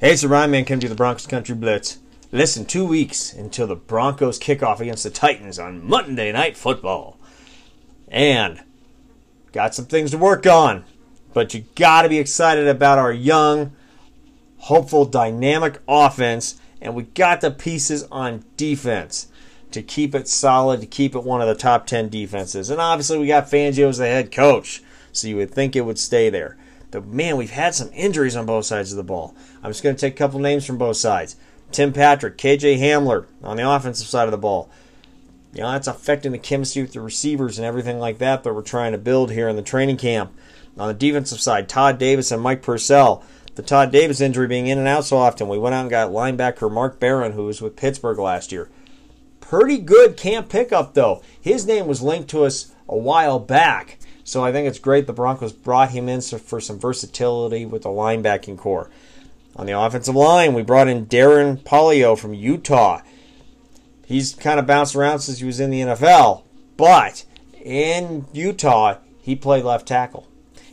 Hey, it's the Ryan Man coming to the Broncos Country Blitz. Less than two weeks until the Broncos kick off against the Titans on Monday Night Football. And got some things to work on. But you got to be excited about our young, hopeful, dynamic offense. And we got the pieces on defense to keep it solid, to keep it one of the top 10 defenses. And obviously, we got Fangio as the head coach. So you would think it would stay there. But man, we've had some injuries on both sides of the ball. I'm just going to take a couple names from both sides. Tim Patrick, KJ Hamler on the offensive side of the ball. You know, that's affecting the chemistry with the receivers and everything like that that we're trying to build here in the training camp. On the defensive side, Todd Davis and Mike Purcell. The Todd Davis injury being in and out so often, we went out and got linebacker Mark Barron, who was with Pittsburgh last year. Pretty good camp pickup, though. His name was linked to us a while back so I think it's great the Broncos brought him in for some versatility with the linebacking corps. On the offensive line, we brought in Darrin Paulo from Utah. He's kind of bounced around since he was in the NFL, but in Utah, he played left tackle.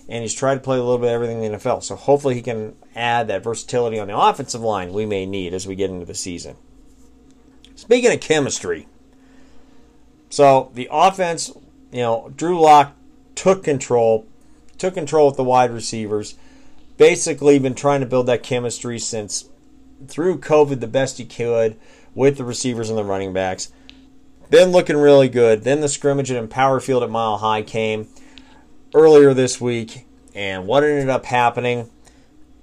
And he's tried to play a little bit of everything in the NFL. So hopefully he can add that versatility on the offensive line we may need as we get into the season. Speaking of chemistry, so the offense, you know, Drew Lock took control, took control with the wide receivers. Basically, been trying to build that chemistry since through COVID the best he could with the receivers and the running backs. Been looking really good. Then the scrimmage at Empower Field at Mile High came earlier this week, and what ended up happening?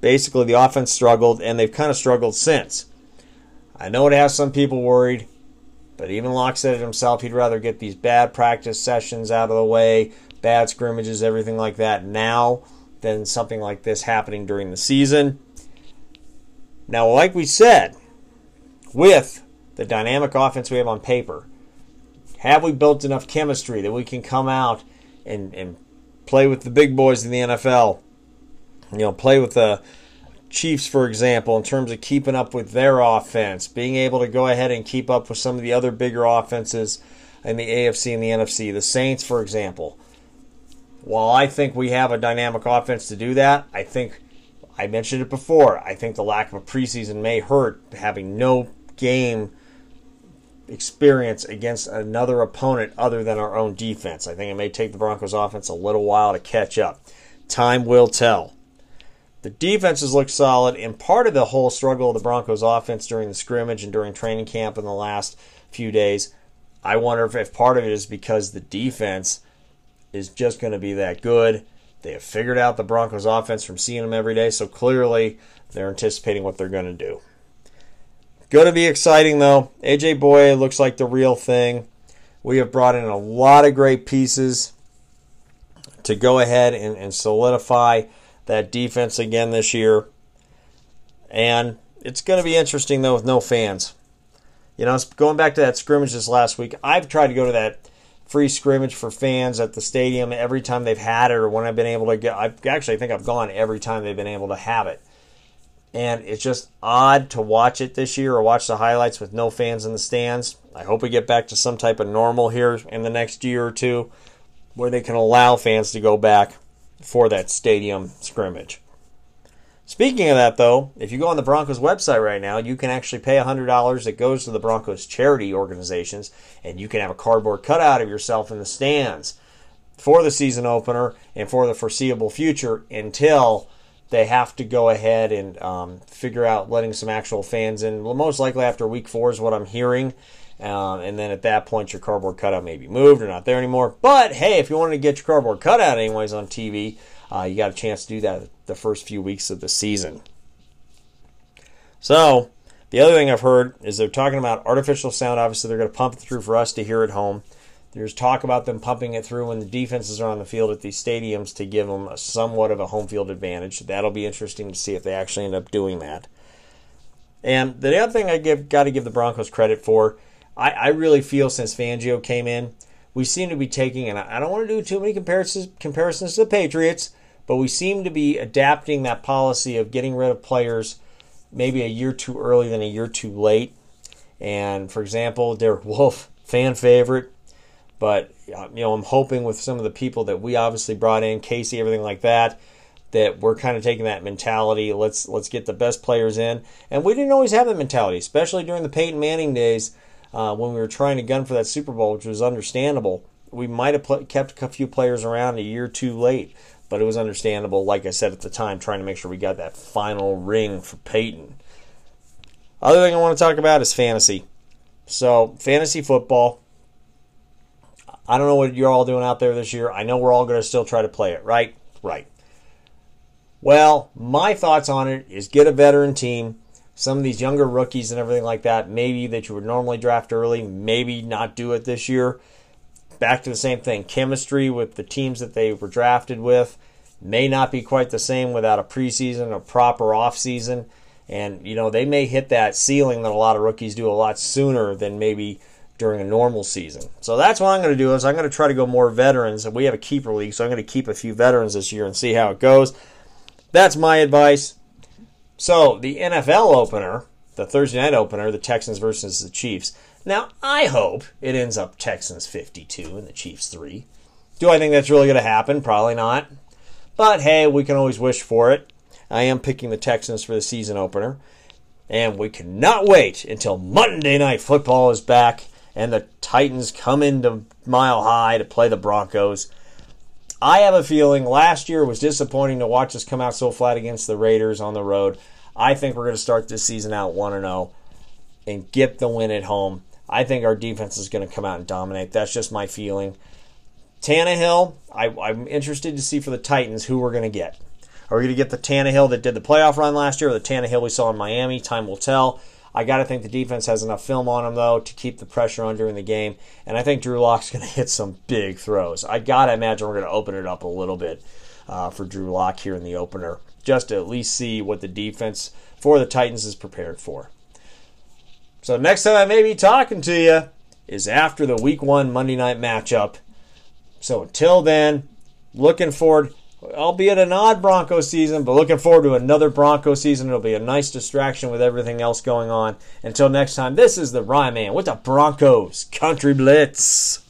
Basically, the offense struggled, and they've kind of struggled since. I know it has some people worried, but even Lock said it himself. He'd rather get these bad practice sessions out of the way, bad scrimmages, everything like that now than something like this happening during the season. Now, like we said, with the dynamic offense we have on paper, have we built enough chemistry that we can come out and, and play with the big boys in the NFL? You know, play with the Chiefs, for example, in terms of keeping up with their offense, being able to go ahead and keep up with some of the other bigger offenses in the AFC and the NFC. The Saints, for example, while I think we have a dynamic offense to do that, I think I mentioned it before. I think the lack of a preseason may hurt having no game experience against another opponent other than our own defense. I think it may take the Broncos offense a little while to catch up. Time will tell. The defenses look solid, and part of the whole struggle of the Broncos offense during the scrimmage and during training camp in the last few days, I wonder if, if part of it is because the defense is just going to be that good. They have figured out the Broncos offense from seeing them every day, so clearly they're anticipating what they're going to do. Going to be exciting though. AJ Bouye looks like the real thing. We have brought in a lot of great pieces to go ahead and, and solidify that defense again this year. And it's going to be interesting though with no fans. You know, going back to that scrimmage this last week, I've tried to go to that free scrimmage for fans at the stadium every time they've had it or when I've been able to get I actually think I've gone every time they've been able to have it. And it's just odd to watch it this year or watch the highlights with no fans in the stands. I hope we get back to some type of normal here in the next year or two where they can allow fans to go back for that stadium scrimmage. Speaking of that, though, if you go on the Broncos website right now, you can actually pay $100 that goes to the Broncos charity organizations, and you can have a cardboard cutout of yourself in the stands for the season opener and for the foreseeable future until they have to go ahead and um, figure out letting some actual fans in. Well, most likely after week four is what I'm hearing. Um, and then at that point, your cardboard cutout may be moved or not there anymore. But hey, if you wanted to get your cardboard cutout anyways on TV, uh, you got a chance to do that the first few weeks of the season. So, the other thing I've heard is they're talking about artificial sound. Obviously, they're going to pump it through for us to hear at home. There's talk about them pumping it through when the defenses are on the field at these stadiums to give them somewhat of a home field advantage. That'll be interesting to see if they actually end up doing that. And the other thing I give got to give the Broncos credit for, I, I really feel since Fangio came in, we seem to be taking, and I don't want to do too many comparisons comparisons to the Patriots, but we seem to be adapting that policy of getting rid of players maybe a year too early than a year too late. And for example, Derek Wolfe, fan favorite, but uh, you know I'm hoping with some of the people that we obviously brought in, Casey, everything like that, that we're kind of taking that mentality. Let's let's get the best players in, and we didn't always have that mentality, especially during the Peyton Manning days uh, when we were trying to gun for that Super Bowl, which was understandable. We might have pl- kept a few players around a year too late, but it was understandable. Like I said at the time, trying to make sure we got that final ring for Peyton. Other thing I want to talk about is fantasy. So fantasy football. I don't know what you're all doing out there this year. I know we're all going to still try to play it, right? Right. Well, my thoughts on it is get a veteran team. Some of these younger rookies and everything like that, maybe that you would normally draft early, maybe not do it this year. Back to the same thing. Chemistry with the teams that they were drafted with may not be quite the same without a preseason a proper offseason. And, you know, they may hit that ceiling that a lot of rookies do a lot sooner than maybe during a normal season. So that's what I'm going to do is I'm going to try to go more veterans. And we have a keeper league, so I'm going to keep a few veterans this year and see how it goes. That's my advice. So, the NFL opener, the Thursday night opener, the Texans versus the Chiefs. Now, I hope it ends up Texans 52 and the Chiefs 3. Do I think that's really going to happen? Probably not. But hey, we can always wish for it. I am picking the Texans for the season opener. And we cannot wait until Monday Night Football is back and the Titans come into Mile High to play the Broncos. I have a feeling last year was disappointing to watch us come out so flat against the Raiders on the road. I think we're going to start this season out 1 0 and get the win at home. I think our defense is going to come out and dominate. That's just my feeling. Tannehill, I, I'm interested to see for the Titans who we're going to get. Are we going to get the Tannehill that did the playoff run last year or the Tannehill we saw in Miami? Time will tell. I got to think the defense has enough film on him, though, to keep the pressure on during the game. And I think Drew Lock's going to hit some big throws. I got to imagine we're going to open it up a little bit uh, for Drew Lock here in the opener, just to at least see what the defense for the Titans is prepared for. So next time I may be talking to you is after the Week 1 Monday night matchup. So until then, looking forward albeit an odd Bronco season, but looking forward to another Bronco season. It'll be a nice distraction with everything else going on. Until next time, this is the Ryan Man with the Broncos Country Blitz.